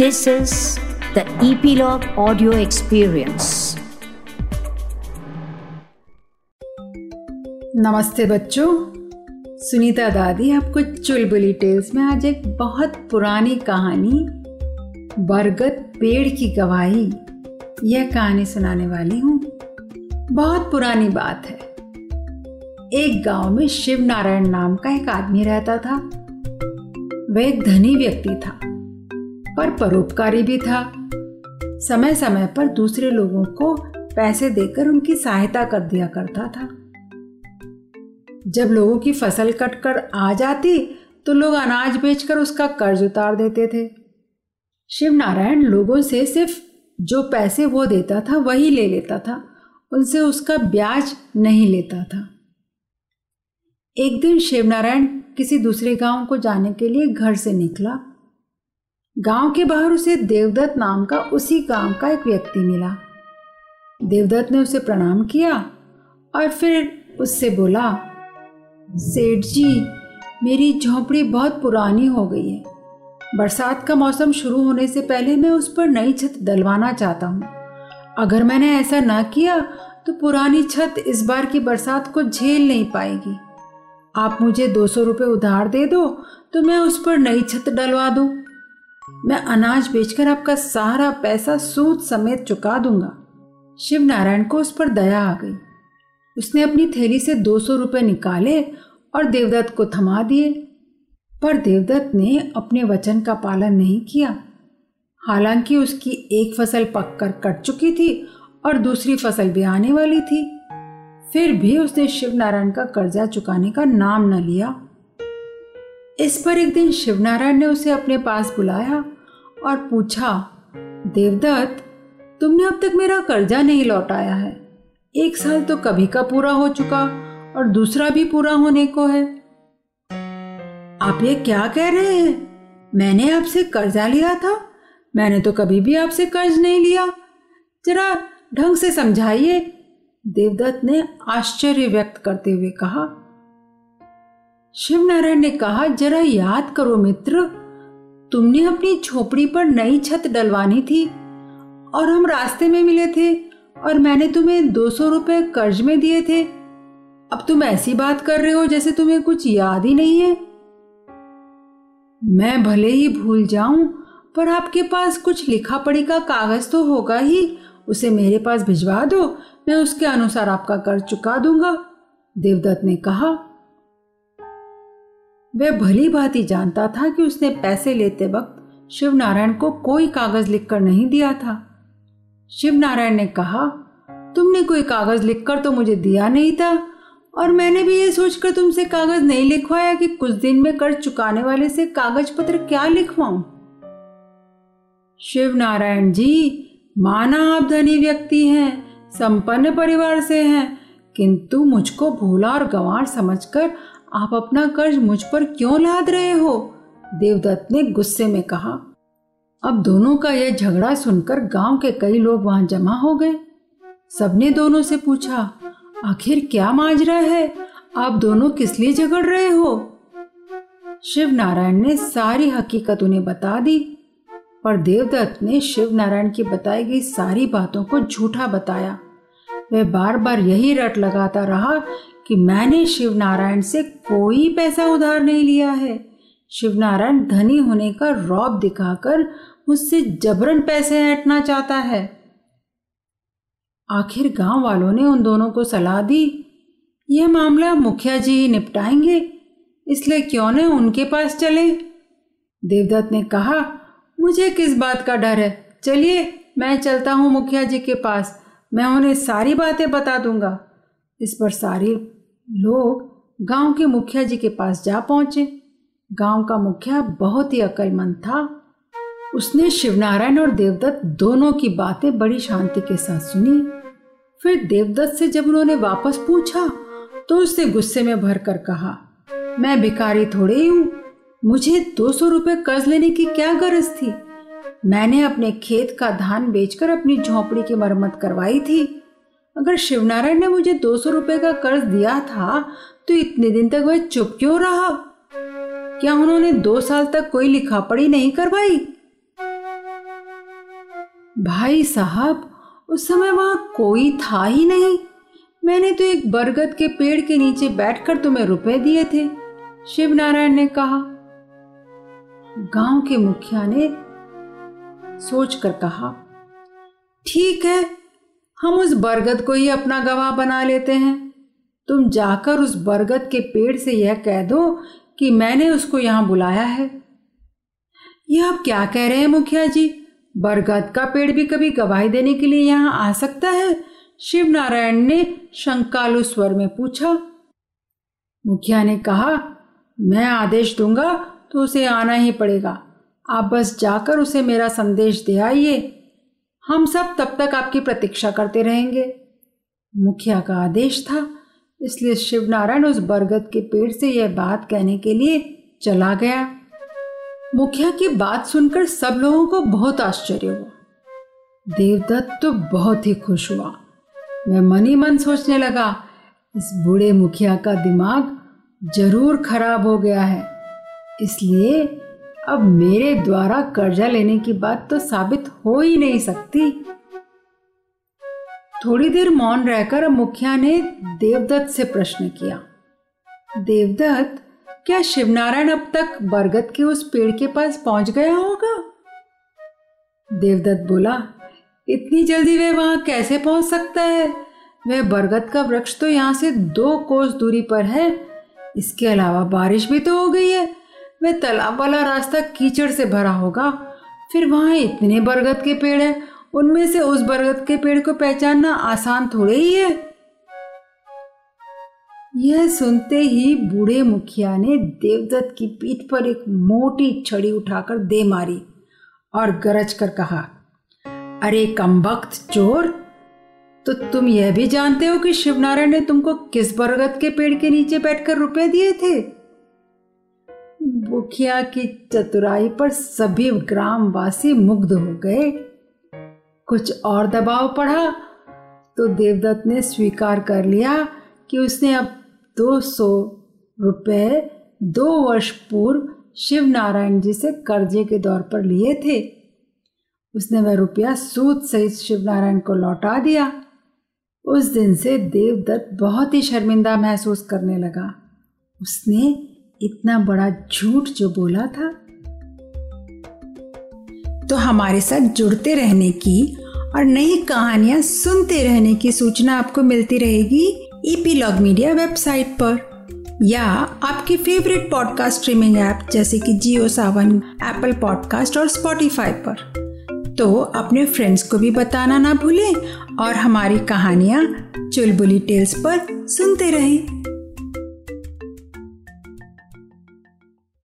This is the Epilogue Audio Experience. नमस्ते बच्चों। सुनीता दादी आपको चुलबुली टेल्स में आज एक बहुत पुरानी कहानी, बरगद पेड़ की गवाही, यह कहानी सुनाने वाली हूँ। बहुत पुरानी बात है। एक गाँव में शिव नारायण नाम का एक आदमी रहता था। वह एक धनी व्यक्ति था। पर परोपकारी भी था। समय समय पर दूसरे लोगों को पैसे देकर उनकी सहायता कर दिया करता था। जब लोगों की फ़सल कटकर आ जाती तो लोग अनाज बेचकर उसका कर्ज उतार देते थे। शिव नारायण लोगों से सिर्फ़ जो पैसे वो देता था, वही ले लेता था। उनसे उसका ब्याज नहीं लेता था। एक दिन शिवनारायण किसी दूसरे गाँव को जाने के लिए घर से निकला। गाँव के बाहर उसे देवदत्त नाम का उसी गाँव का एक व्यक्ति मिला। देवदत्त ने उसे प्रणाम किया और फिर उससे बोला, सेठ जी, मेरी झोंपड़ी बहुत पुरानी हो गई है। बरसात का मौसम शुरू होने से पहले मैं उस पर नई छत डलवाना चाहता हूँ। अगर मैंने ऐसा ना किया तो पुरानी छत इस बार की बरसात को झेल नहीं पाएगी। आप मुझे दो सौ रुपये उधार दे दो तो मैं उस पर नई छत डलवा दूँ। मैं अनाज बेचकर आपका सारा पैसा सूद समेत चुका दूँगा। शिव नारायण को उस पर दया आ गई। उसने अपनी थैली से दो सौ रुपये निकाले और देवदत्त को थमा दिए। पर देवदत्त ने अपने वचन का पालन नहीं किया। हालाँकि उसकी एक फ़सल पककर कट चुकी थी और दूसरी फ़सल भी आने वाली थी। फिर भी उसने शिव नारायण का कर्जा चुकाने का नाम न लिया। इस पर एक दिन शिवनारायण ने उसे अपने पास बुलाया और पूछा, देवदत्त, तुमने अब तक मेरा कर्जा नहीं लौटाया है। एक साल तो कभी का पूरा हो चुका और दूसरा भी पूरा होने को है। आप ये क्या कह रहे हैं? मैंने आपसे कर्जा लिया था, मैंने तो कभी भी आपसे कर्ज नहीं लिया। जरा ढंग से समझाइए। देवदत्त ने आश्चर्य व्यक्त करते हुए कहा शिव नारायण ने कहा, जरा याद करो मित्र, तुमने अपनी झोपड़ी पर नई छत डलवानी थी और हम रास्ते में मिले थे और मैंने तुम्हें दो सौ रुपए कर्ज में दिए थे। अब तुम ऐसी बात कर रहे हो जैसे तुम्हें कुछ याद ही नहीं है। मैं भले ही भूल जाऊँ, पर आपके पास कुछ लिखा पढ़ी का कागज़ तो होगा ही। उसे मेरे पास भिजवा दो, मैं उसके अनुसार आपका कर्ज चुका दूँगा, देवदत्त ने कहा। वह भली भांति जानता था कि उसने पैसे लेते वक्त शिव नारायण को कोई कागज़ लिखकर नहीं दिया था। शिव नारायण ने कहा, तुमने कोई कागज़ लिखकर तो मुझे दिया नहीं था, और मैंने भी ये सोचकर तुमसे कागज़ नहीं लिखवाया कि कुछ दिन में कर्ज चुकाने वाले से कागज़ पत्र क्या लिखवाऊं? शिव नारायण जी, माना आप धनी व्यक्ति हैं, संपन्न परिवार से हैं, किंतु मुझको भोला और गंवार समझकर आप अपना कर्ज मुझ पर क्यों लाद रहे हो? देवदत्त ने गुस्से में कहा, अब दोनों का यह झगड़ा सुनकर गाँव के कई लोग वहाँ जमा हो गए। सबने दोनों से पूछा, आखिर क्या माजरा है? आप दोनों किस लिए झगड़ रहे हो? शिव नारायण ने सारी हकीकत उन्हें बता दी, पर देवदत्त ने शिव नारायण की बताई गई सारी बातों को झूठा बताया। वह बार बार यही रट लगाता रहा कि मैंने शिव नारायण से कोई पैसा उधार नहीं लिया है। शिव नारायण धनी होने का रौब दिखाकर मुझसे जबरन पैसे हटना चाहता है। आखिर गाँव वालों ने उन दोनों को सलाह दी, यह मामला मुखिया जी ही निपटाएँगे, इसलिए क्यों न उनके पास चले? देवदत्त ने कहा, मुझे किस बात का डर है? चलिए, मैं चलता हूँ मुखिया जी के पास, मैं उन्हें सारी बातें बता दूँगा। इस पर सारी लोग गाँव के मुखिया जी के पास जा पहुँचे। गाँव का मुखिया बहुत ही अकलमंद था। उसने शिवनारायण और देवदत्त दोनों की बातें बड़ी शांति के साथ सुनी। फिर देवदत्त से जब उन्होंने वापस पूछा तो उसने गुस्से में भर कर कहा, मैं भिखारी थोड़े ही हूँ। मुझे दो सौ रुपये कर्ज लेने की क्या गरज थी? मैंने अपने खेत का धान बेचकर अपनी झोपड़ी की मरम्मत करवाई थी। अगर शिवनारायण ने मुझे दो सौ रुपये का कर्ज दिया था तो इतने दिन तक वह चुप क्यों रहा? क्या उन्होंने दो साल तक कोई लिखा पढ़ी नहीं करवाई? भाई साहब, उस समय वहाँ कोई था ही नहीं। मैंने तो एक बरगद के पेड़ के नीचे बैठकर तुम्हें रुपए दिए थे शिव नारायण ने कहा। गाँव के मुखिया ने सोचकर कहा, ठीक है हम उस बरगद को ही अपना गवाह बना लेते हैं। तुम जाकर उस बरगद के पेड़ से यह कह दो कि मैंने उसको यहाँ बुलाया है। यह आप क्या कह रहे हैं मुखिया जी? बरगद का पेड़ भी कभी गवाही देने के लिए यहाँ आ सकता है? शिव नारायण ने शंकालु स्वर में पूछा। मुखिया ने कहा, मैं आदेश दूँगा तो उसे आना ही पड़ेगा। आप बस जाकर उसे मेरा संदेश दे आइए। हम सब तब तक आपकी प्रतीक्षा करते रहेंगे। मुखिया का आदेश था, इसलिए शिवनारायण उस बरगद के पेड़ से यह बात कहने के लिए चला गया। मुखिया की बात सुनकर सब लोगों को बहुत आश्चर्य हुआ। देवदत्त तो बहुत ही खुश हुआ। मैं मन ही मन सोचने लगा, इस बूढ़े मुखिया का दिमाग ज़रूर खराब हो गया है, इसलिए अब मेरे द्वारा कर्जा लेने की बात तो साबित हो ही नहीं सकती। थोड़ी देर मौन रहकर मुखिया ने देवदत्त से प्रश्न किया, देवदत्त, क्या शिवनारायण अब तक बरगद के उस पेड़ के पास पहुँच गया होगा? देवदत्त बोला, इतनी जल्दी वह वहाँ कैसे पहुँच सकता है? वह बरगद का वृक्ष तो यहाँ से दो कोस दूरी पर है। इसके अलावा बारिश भी तो हो गई है। वह तालाब वाला रास्ता कीचड़ से भरा होगा। फिर वहाँ इतने बरगद के पेड़ हैं। उनमें से उस बरगद के पेड़ को पहचानना आसान थोड़े ही है। यह सुनते ही बूढ़े मुखिया ने देवदत्त की पीठ पर एक मोटी छड़ी उठाकर दे मारी और गरज कर कहा, अरे कमबख्त चोर! तो तुम यह भी जानते हो कि शिवनारायण ने तुमको किस बरगद के पेड़ के नीचे बैठकर रुपए दिए थे? मुखिया की चतुराई पर सभी ग्रामवासी मुग्ध हो गए। कुछ और दबाव पड़ा तो देवदत्त ने स्वीकार कर लिया कि उसने अब दो सौ रुपये दो वर्ष पूर्व शिव नारायण जी से कर्जे के दौर पर लिए थे। उसने वह रुपया सूद सहित शिव नारायण को लौटा दिया। उस दिन से देवदत्त बहुत ही शर्मिंदा महसूस करने लगा। उसने इतना बड़ा झूठ जो बोला था। तो हमारे साथ जुड़ते रहने की और नई कहानियाँ सुनते रहने की सूचना आपको मिलती रहेगी ईपीलॉग मीडिया वेबसाइट पर। या आपके फेवरेट पॉडकास्ट स्ट्रीमिंग ऐप जैसे कि जियो सावन एप्पल पॉडकास्ट और स्पॉटिफाई पर। तो अपने फ्रेंड्स को भी बताना ना भूलें और हमारी कहानियाँ चुलबुली टेल्स पर सुनते रहें।